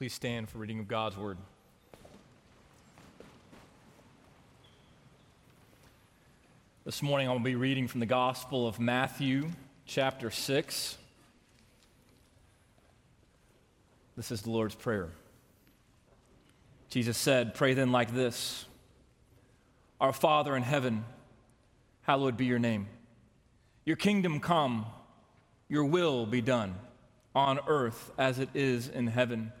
Please stand for reading of God's word. This morning I will be reading from the Gospel of Matthew, chapter 6. This is the Lord's Prayer. Jesus said, Pray then like this Our Father in heaven, hallowed be your name. Your kingdom come, your will be done, on earth as it is in heaven.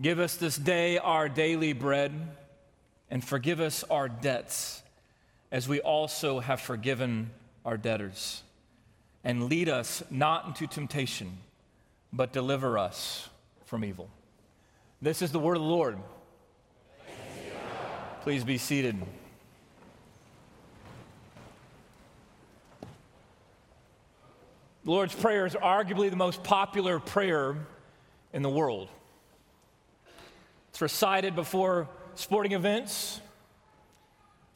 Give us this day our daily bread, and forgive us our debts, as we also have forgiven our debtors. And lead us not into temptation, but deliver us from evil. This is the word of the Lord. Please be seated. The Lord's Prayer is arguably the most popular prayer in the world. Recited before sporting events,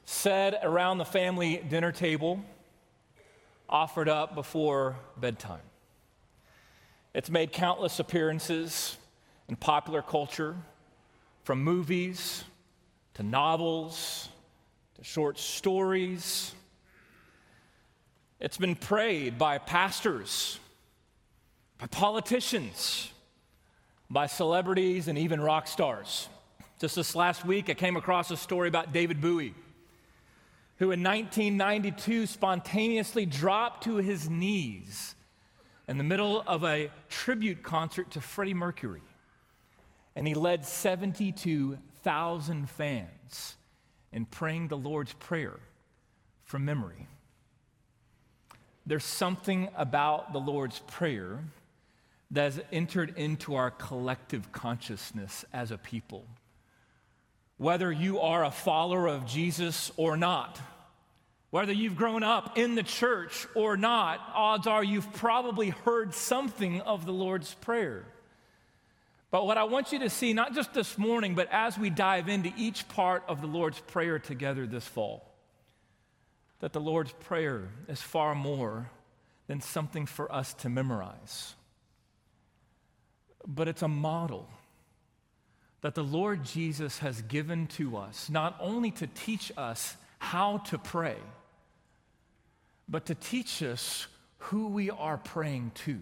said around the family dinner table, offered up before bedtime. It's made countless appearances in popular culture, from movies to novels to short stories it's been prayed by pastors, by politicians, by celebrities, and even rock stars. Just this last week, I came across a story about David Bowie, who in 1992 spontaneously dropped to his knees in the middle of a tribute concert to Freddie Mercury. And he led 72,000 fans in praying the Lord's Prayer from memory. There's something about the Lord's Prayer that has entered into our collective consciousness as a people. Whether you are a follower of Jesus or not, whether you've grown up in the church or not, odds are you've probably heard something of the Lord's Prayer. But what I want you to see, not just this morning, but as we dive into each part of the Lord's Prayer together this fall, that the Lord's Prayer is far more than something for us to memorize, but it's a model that the Lord Jesus has given to us, not only to teach us how to pray, but to teach us who we are praying to.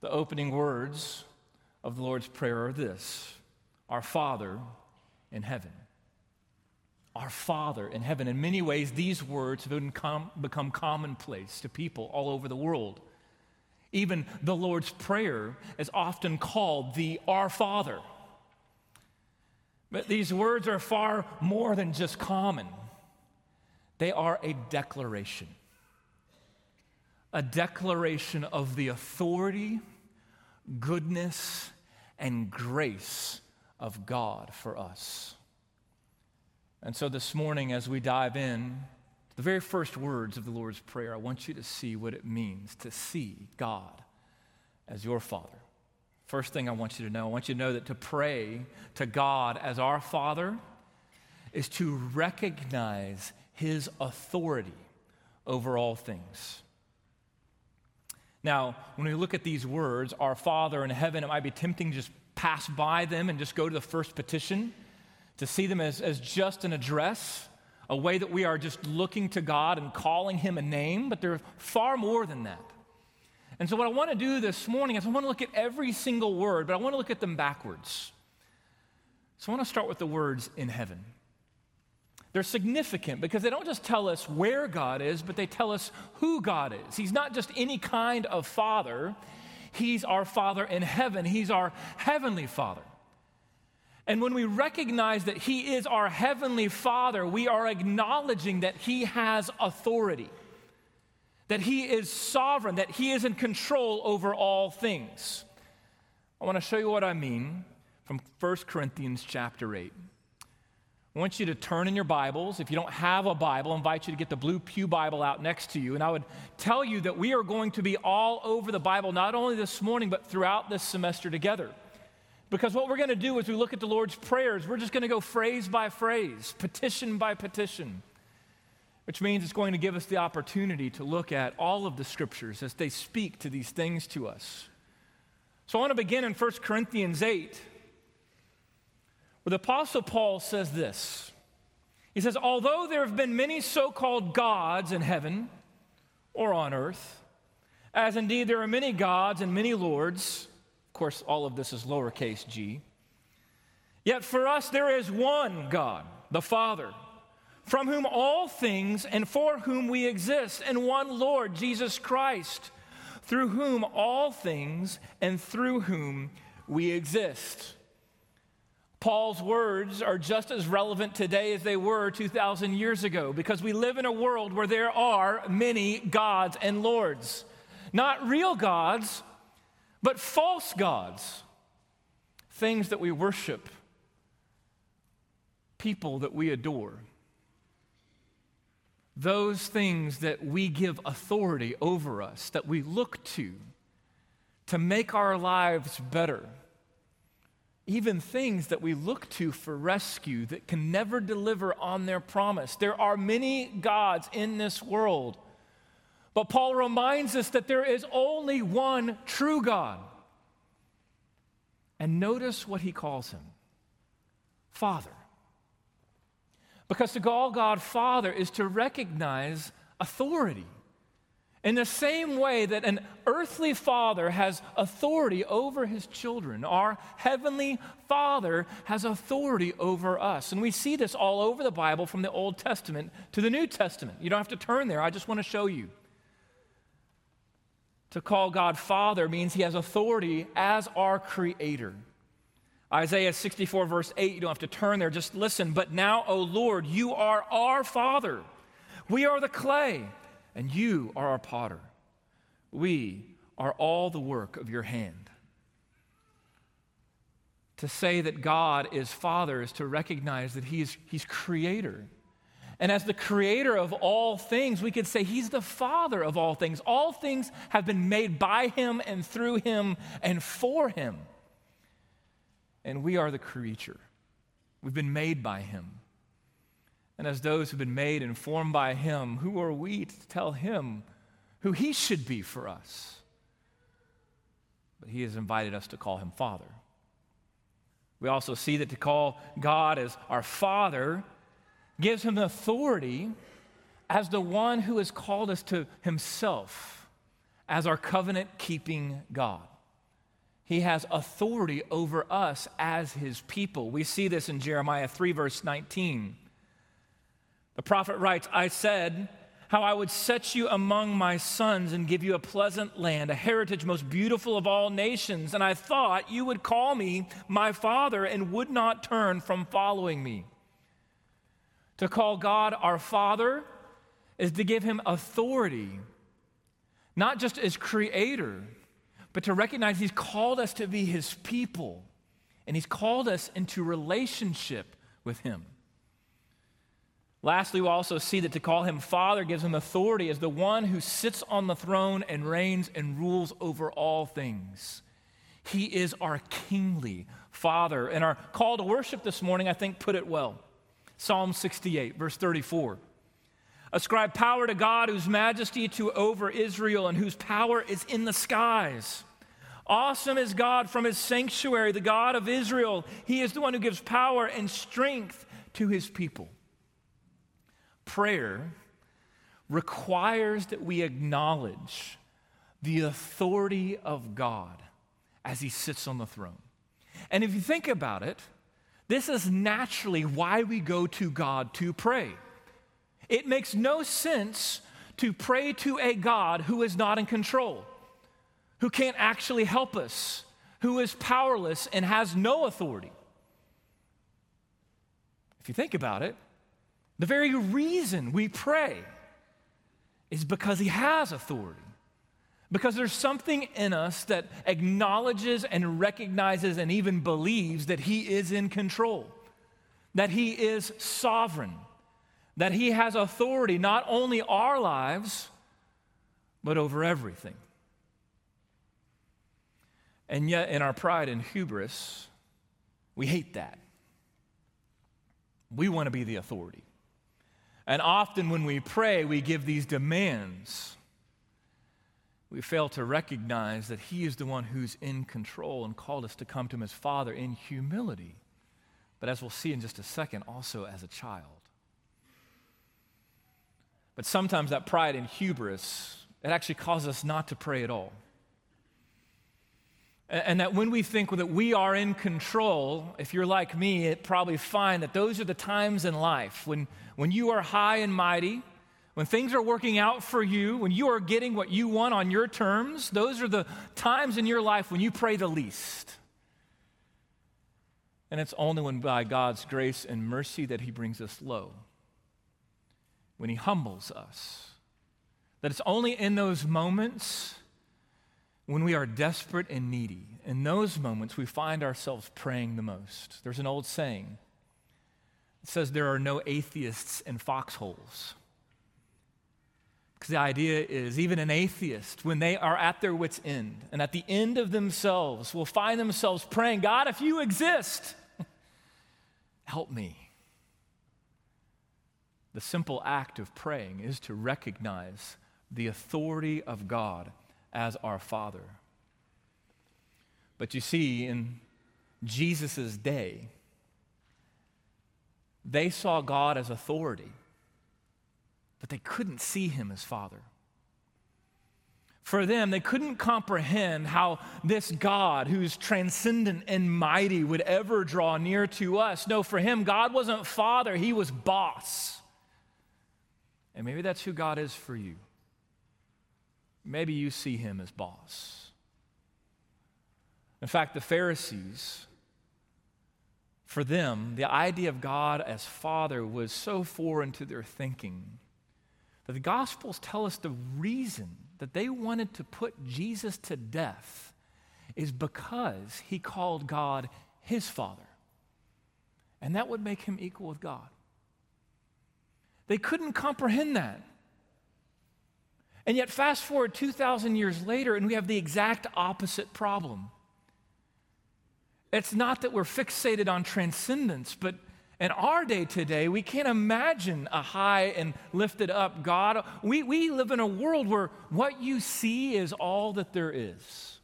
The opening words of the Lord's Prayer are this Our Father in heaven our Father in heaven. In many ways, these words have become commonplace to people all over the world. Even the Lord's Prayer is often called the Our Father. But these words are far more than just common, they are a declaration. A declaration of the authority, goodness, and grace of God for us. And so this morning, as we dive in, the very first words of the Lord's Prayer, I want you to see what it means to see God as your Father. First thing I want you to know, I want you to know that to pray to God as our Father is to recognize His authority over all things. Now, when we look at these words, our Father in heaven, it might be tempting to just pass by them and just go to the first petition to see them as, as just an address, a way that we are just looking to God and calling Him a name, but they're far more than that. And so, what I want to do this morning is I want to look at every single word, but I want to look at them backwards. So, I want to start with the words in heaven. They're significant because they don't just tell us where God is, but they tell us who God is. He's not just any kind of father, He's our Father in heaven, He's our heavenly Father. And when we recognize that He is our Heavenly Father, we are acknowledging that He has authority, that He is sovereign, that He is in control over all things. I want to show you what I mean from 1 Corinthians chapter 8. I want you to turn in your Bibles. If you don't have a Bible, I invite you to get the Blue Pew Bible out next to you. And I would tell you that we are going to be all over the Bible, not only this morning, but throughout this semester together. Because what we're going to do as we look at the Lord's prayers, we're just going to go phrase by phrase, petition by petition, which means it's going to give us the opportunity to look at all of the scriptures as they speak to these things to us. So I want to begin in 1 Corinthians 8, where the Apostle Paul says this. He says, Although there have been many so called gods in heaven or on earth, as indeed there are many gods and many lords, course, all of this is lowercase g, yet for us there is one God, the Father, from whom all things and for whom we exist, and one Lord, Jesus Christ through whom all things and through whom we exist. Paul's words are just as relevant today as they were 2,000 years ago because we live in a world where there are many gods and lords. Not real gods, but false gods. Things that we worship, people that we adore those things that we give authority over us, that we look to to make our lives better, even things that we look to for rescue that can never deliver on their promise. There are many gods in this world, but Paul reminds us that there is only one true God. And notice what he calls him Father. Because to call God Father is to recognize authority. In the same way that an earthly father has authority over his children, our heavenly Father has authority over us. And we see this all over the Bible from the Old Testament to the New Testament. You don't have to turn there, I just want to show you. To call God Father means he has authority as our Creator. Isaiah 64, verse 8, you don't have to turn there, just listen. But now, O Lord, you are our Father. We are the clay, and you are our potter. We are all the work of your hand. To say that God is Father is to recognize that He's, he's Creator. And as the Creator of all things, we could say He's the Father of all things. All things have been made by Him and through Him and for Him and we are the creature. We've been made by him. And as those who've been made and formed by him, who are we to tell him who he should be for us? But he has invited us to call him Father. We also see that to call God as our Father gives him authority as the one who has called us to himself as our covenant keeping God. He has authority over us as his people. We see this in Jeremiah 3, verse 19. The prophet writes, I said, how I would set you among my sons and give you a pleasant land, a heritage most beautiful of all nations. And I thought you would call me my father and would not turn from following me. To call God our father is to give him authority, not just as creator but to recognize He's called us to be His people and He's called us into relationship with Him. Lastly, we also see that to call Him Father gives Him authority as the one who sits on the throne and reigns and rules over all things. He is our kingly Father. And our call to worship this morning, I think, put it well. Psalm 68, verse 34. Ascribe power to God whose majesty to over Israel and whose power is in the skies. Awesome is God from his sanctuary, the God of Israel. He is the one who gives power and strength to his people. Prayer requires that we acknowledge the authority of God as he sits on the throne. And if you think about it, this is naturally why we go to God to pray. It makes no sense to pray to a God who is not in control, who can't actually help us, who is powerless and has no authority. If you think about it, the very reason we pray is because He has authority. Because there's something in us that acknowledges and recognizes and even believes that He is in control, that He is sovereign that He has authority not only our lives, but over everything. And yet, in our pride and hubris, we hate that. We want to be the authority. And often when we pray, we give these demands. We fail to recognize that He is the one who's in control and called us to come to Him as Father in humility. But as we'll see in just a second, also as a child. But sometimes that pride and hubris, it actually causes us not to pray at all. And that when we think that we are in control, if you're like me, it probably find that those are the times in life when, when you are high and mighty, when things are working out for you, when you are getting what you want on your terms, those are the times in your life when you pray the least. And it's only when by God's grace and mercy that He brings us low, when He humbles us. That it's only in those moments when we are desperate and needy. In those moments, we find ourselves praying the most. There's an old saying it says there are no atheists in foxholes. Because the idea is, even an atheist, when they are at their wits' end and at the end of themselves, will find themselves praying, God, if you exist, help me. The simple act of praying is to recognize the authority of God as our Father. But you see, in Jesus' day, they saw God as authority, but they couldn't see him as Father. For them, they couldn't comprehend how this God, who's transcendent and mighty, would ever draw near to us. No, for him, God wasn't Father, he was boss. And maybe that's who God is for you. Maybe you see him as boss. In fact, the Pharisees, for them, the idea of God as Father was so foreign to their thinking the Gospels tell us the reason that they wanted to put Jesus to death is because he called God his Father. And that would make him equal with God. They couldn't comprehend that. And yet, fast forward 2,000 years later, and we have the exact opposite problem. It's not that we're fixated on transcendence, but in our day today, we can't imagine a high and lifted up God. We, we live in a world where what you see is all that there is.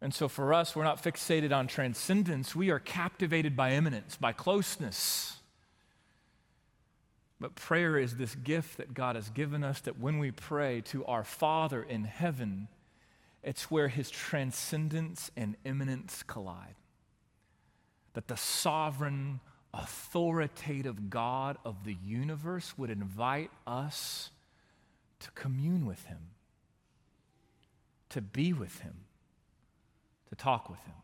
And so for us, we're not fixated on transcendence. We are captivated by immanence, by closeness. But prayer is this gift that God has given us that when we pray to our Father in heaven, it's where his transcendence and immanence collide. That the sovereign, authoritative God of the universe would invite us to commune with him, to be with him, to talk with him.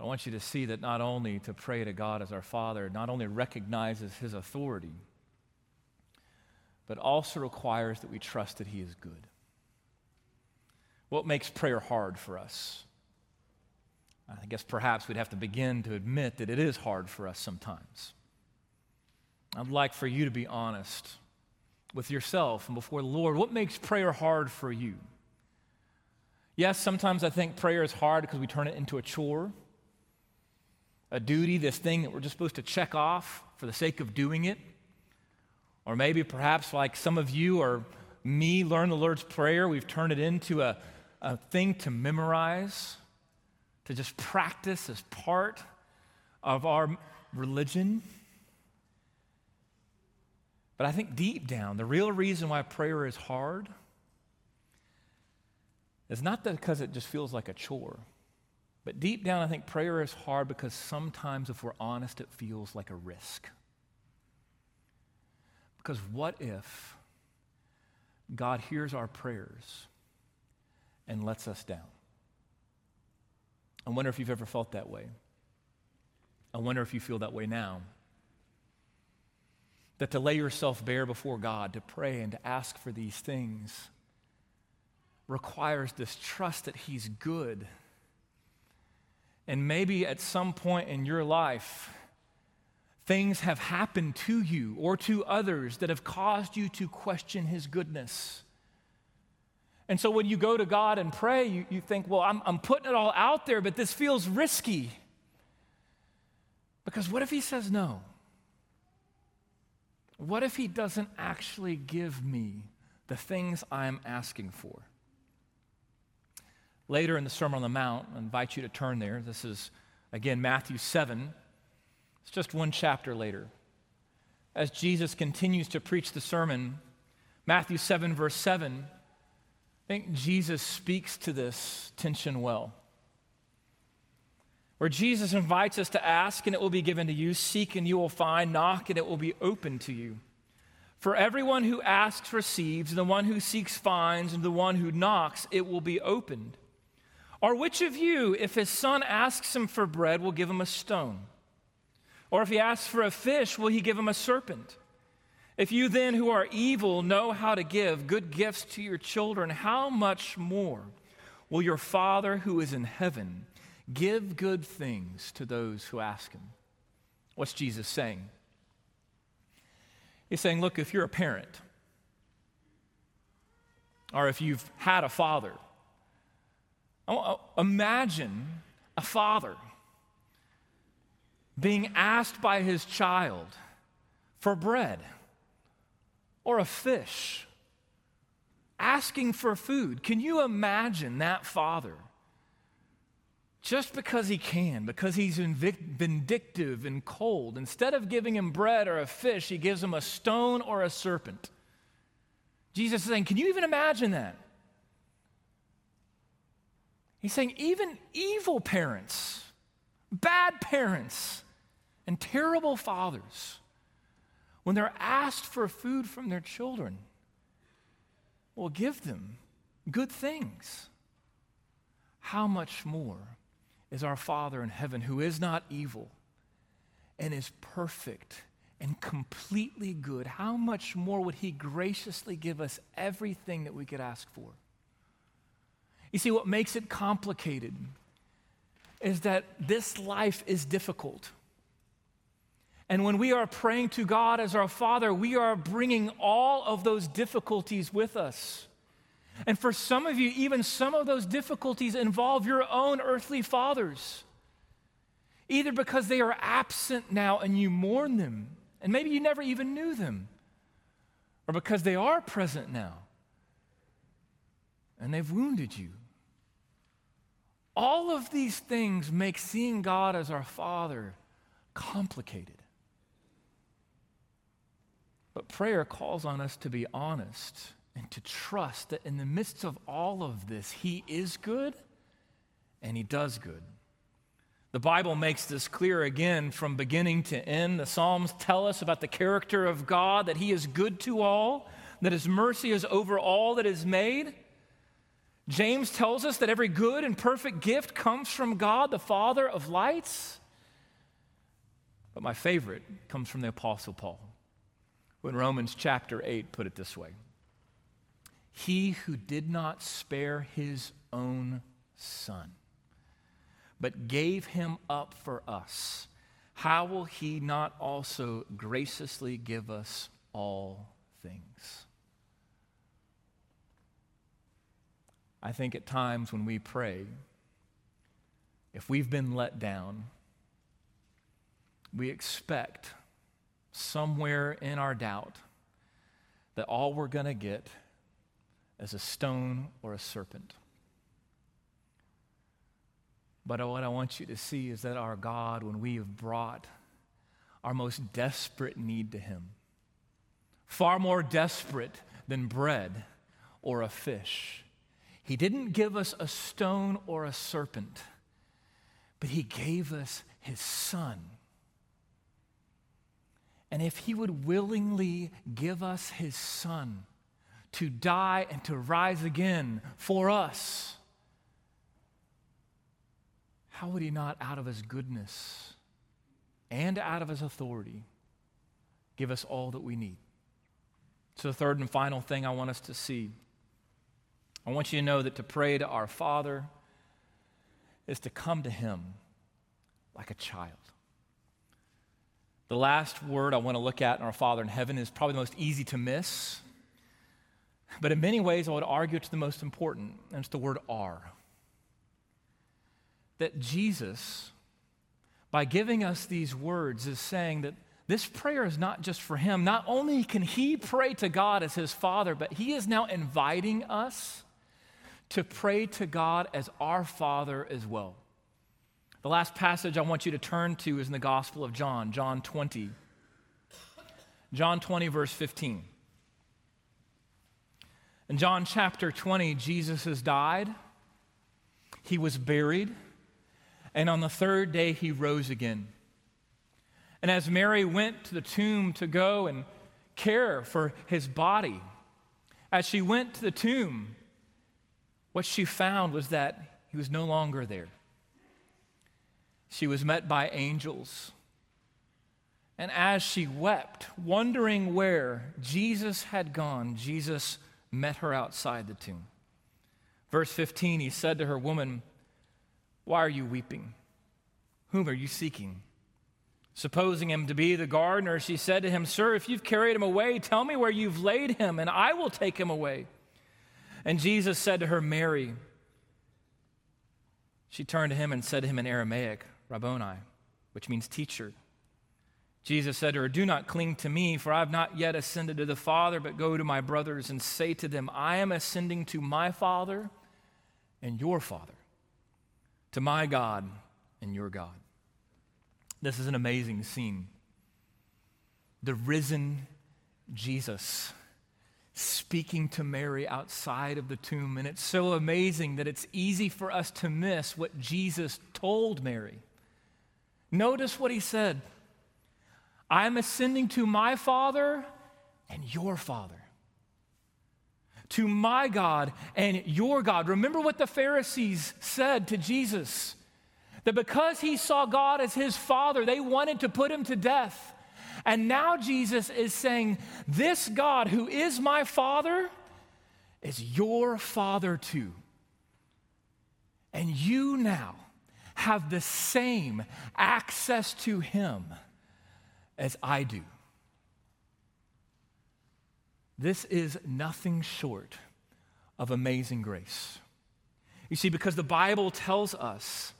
I want you to see that not only to pray to God as our Father, not only recognizes His authority, but also requires that we trust that He is good. What makes prayer hard for us? I guess perhaps we'd have to begin to admit that it is hard for us sometimes. I'd like for you to be honest with yourself and before the Lord. What makes prayer hard for you? Yes, sometimes I think prayer is hard because we turn it into a chore a duty, this thing that we're just supposed to check off for the sake of doing it. Or maybe perhaps like some of you or me learn the Lord's Prayer, we've turned it into a, a thing to memorize, to just practice as part of our religion. But I think deep down, the real reason why prayer is hard is not because it just feels like a chore. But deep down, I think prayer is hard because sometimes, if we're honest, it feels like a risk. Because what if God hears our prayers and lets us down? I wonder if you've ever felt that way. I wonder if you feel that way now. That to lay yourself bare before God, to pray and to ask for these things, requires this trust that He's good and maybe at some point in your life, things have happened to you or to others that have caused you to question His goodness. And so when you go to God and pray, you, you think, well, I'm, I'm putting it all out there, but this feels risky. Because what if He says no? what if He doesn't actually give me the things I'm asking for? Later in the Sermon on the Mount, I invite you to turn there. This is, again, Matthew 7. It's just one chapter later. As Jesus continues to preach the sermon, Matthew 7, verse 7, I think Jesus speaks to this tension well where Jesus invites us to ask and it will be given to you, seek and you will find, knock and it will be open to you. For everyone who asks receives, and the one who seeks finds, and the one who knocks it will be opened. Or which of you, if his son asks him for bread, will give him a stone? Or if he asks for a fish, will he give him a serpent? If you then, who are evil, know how to give good gifts to your children, how much more will your Father who is in heaven? Give good things to those who ask him. What's Jesus saying? He's saying, look, if you're a parent, or if you've had a father, uh, imagine a father being asked by his child for bread or a fish, asking for food. Can you imagine that father? just because he can, because he's vindictive and cold, instead of giving him bread or a fish, he gives him a stone or a serpent. Jesus is saying, Can you even imagine that? He's saying, even evil parents, bad parents, and terrible fathers, when they're asked for food from their children, will give them good things. How much more? is our Father in heaven who is not evil and is perfect and completely good, how much more would He graciously give us everything that we could ask for? You see, what makes it complicated is that this life is difficult. And when we are praying to God as our Father, we are bringing all of those difficulties with us. And for some of you, even some of those difficulties involve your own earthly fathers. Either because they are absent now and you mourn them, and maybe you never even knew them, or because they are present now and they've wounded you. All of these things make seeing God as our Father complicated. But prayer calls on us to be honest and to trust that in the midst of all of this, He is good and He does good. The Bible makes this clear again from beginning to end. The Psalms tell us about the character of God, that He is good to all, that His mercy is over all that is made. James tells us that every good and perfect gift comes from God, the Father of lights. But my favorite comes from the Apostle Paul, who in Romans chapter 8 put it this way he who did not spare his own son, but gave him up for us, how will he not also graciously give us all things? I think at times when we pray, if we've been let down, we expect somewhere in our doubt that all we're going to get is a stone or a serpent. But what I want you to see is that our God, when we have brought our most desperate need to Him, far more desperate than bread or a fish, He didn't give us a stone or a serpent, but He gave us His Son. And if He would willingly give us His Son, to die and to rise again for us, how would he not, out of his goodness and out of his authority, give us all that we need? So, the third and final thing I want us to see I want you to know that to pray to our Father is to come to him like a child. The last word I want to look at in our Father in heaven is probably the most easy to miss. But in many ways, I would argue it's the most important, and it's the word are. That Jesus, by giving us these words, is saying that this prayer is not just for him. Not only can he pray to God as his father, but he is now inviting us to pray to God as our father as well. The last passage I want you to turn to is in the Gospel of John, John 20. John 20, verse 15. In John chapter 20, Jesus has died, he was buried, and on the third day he rose again. And as Mary went to the tomb to go and care for his body, as she went to the tomb, what she found was that he was no longer there. She was met by angels. And as she wept, wondering where Jesus had gone, Jesus met her outside the tomb. Verse 15, he said to her, Woman, why are you weeping? Whom are you seeking? Supposing him to be the gardener, she said to him, Sir, if you've carried him away, tell me where you've laid him, and I will take him away. And Jesus said to her, Mary. She turned to him and said to him in Aramaic, Rabboni, which means teacher. Jesus said to her, Do not cling to me, for I have not yet ascended to the Father, but go to my brothers and say to them, I am ascending to my Father and your Father, to my God and your God. This is an amazing scene. The risen Jesus speaking to Mary outside of the tomb. And it's so amazing that it's easy for us to miss what Jesus told Mary. Notice what he said I am ascending to my Father and your Father, to my God and your God. Remember what the Pharisees said to Jesus that because he saw God as his father, they wanted to put him to death. And now Jesus is saying, This God who is my father is your father too. And you now have the same access to him as I do. This is nothing short of amazing grace. You see, because the Bible tells us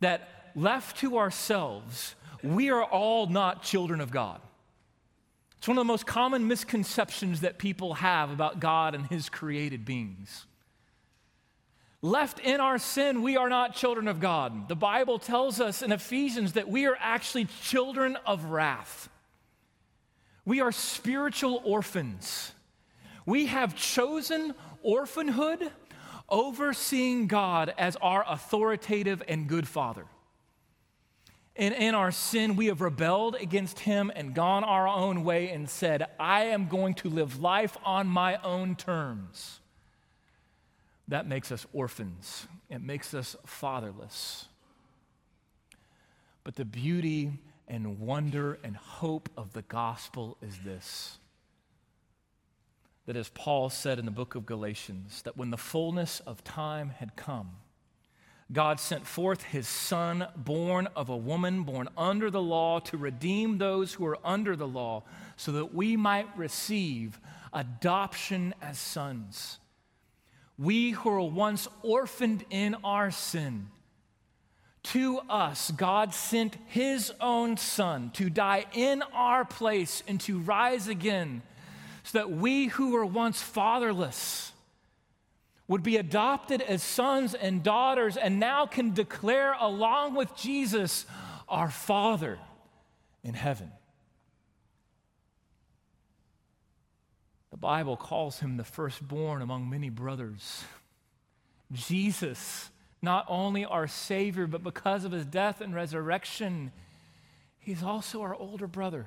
that left to ourselves, we are all not children of God. It's one of the most common misconceptions that people have about God and His created beings. Left in our sin, we are not children of God. The Bible tells us in Ephesians that we are actually children of wrath. We are spiritual orphans. We have chosen orphanhood over seeing God as our authoritative and good Father. And in our sin, we have rebelled against Him and gone our own way and said, I am going to live life on my own terms. That makes us orphans, it makes us fatherless. But the beauty and wonder and hope of the gospel is this that as Paul said in the book of Galatians, that when the fullness of time had come, God sent forth his son, born of a woman, born under the law, to redeem those who are under the law, so that we might receive adoption as sons. We who were once orphaned in our sin, to us, God sent his own son to die in our place and to rise again so that we who were once fatherless would be adopted as sons and daughters and now can declare, along with Jesus, our Father in heaven. Bible calls him the firstborn among many brothers. Jesus, not only our Savior, but because of his death and resurrection, he's also our older brother.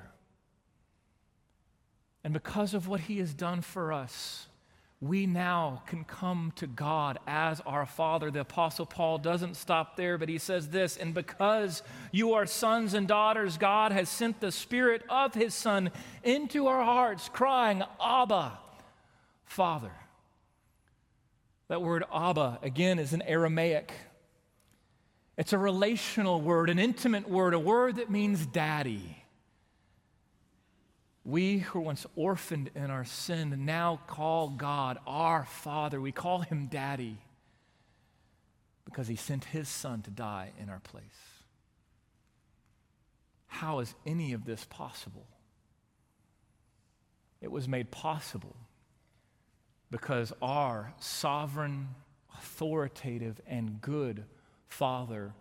And because of what he has done for us, we now can come to God as our Father. The Apostle Paul doesn't stop there, but he says this And because you are sons and daughters, God has sent the Spirit of His Son into our hearts, crying, Abba, Father. That word Abba, again, is an Aramaic. It's a relational word, an intimate word, a word that means daddy. We who were once orphaned in our sin now call God our Father. We call him Daddy because he sent his Son to die in our place. how is any of this possible? It was made possible because our sovereign, authoritative, and good Father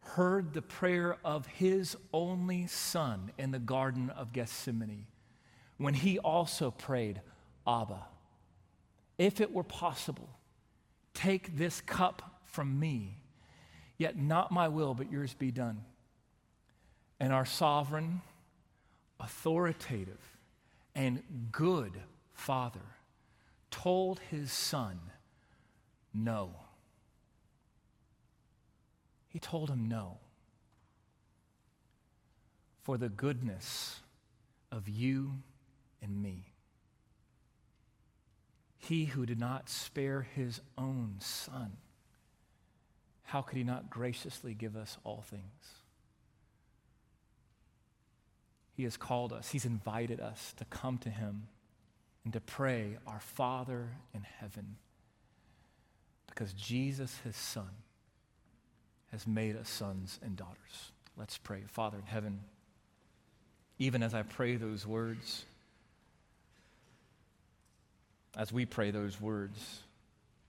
heard the prayer of his only Son in the Garden of Gethsemane when he also prayed, Abba, if it were possible, take this cup from me, yet not my will, but yours be done. And our sovereign, authoritative, and good Father told his Son, No. He told him no. For the goodness of you and me. He who did not spare his own son, how could he not graciously give us all things? He has called us, he's invited us to come to him and to pray, Our Father in heaven, because Jesus, his son, has made us sons and daughters. Let's pray. Father in heaven, even as I pray those words, as we pray those words,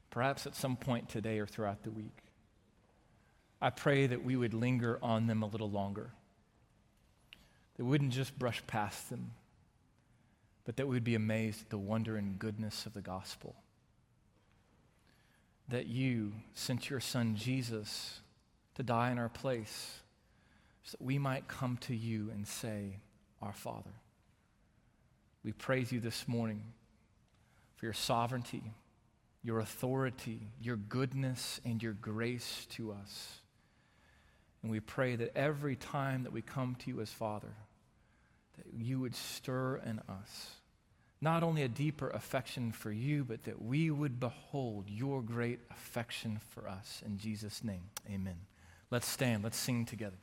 perhaps at some point today or throughout the week, I pray that we would linger on them a little longer, that we wouldn't just brush past them, but that we would be amazed at the wonder and goodness of the gospel. That you sent your son Jesus to die in our place so that we might come to you and say, Our Father. We praise you this morning for your sovereignty, your authority, your goodness, and your grace to us. And we pray that every time that we come to you as Father, that you would stir in us not only a deeper affection for you, but that we would behold your great affection for us. In Jesus' name, amen. Let's stand, let's sing together.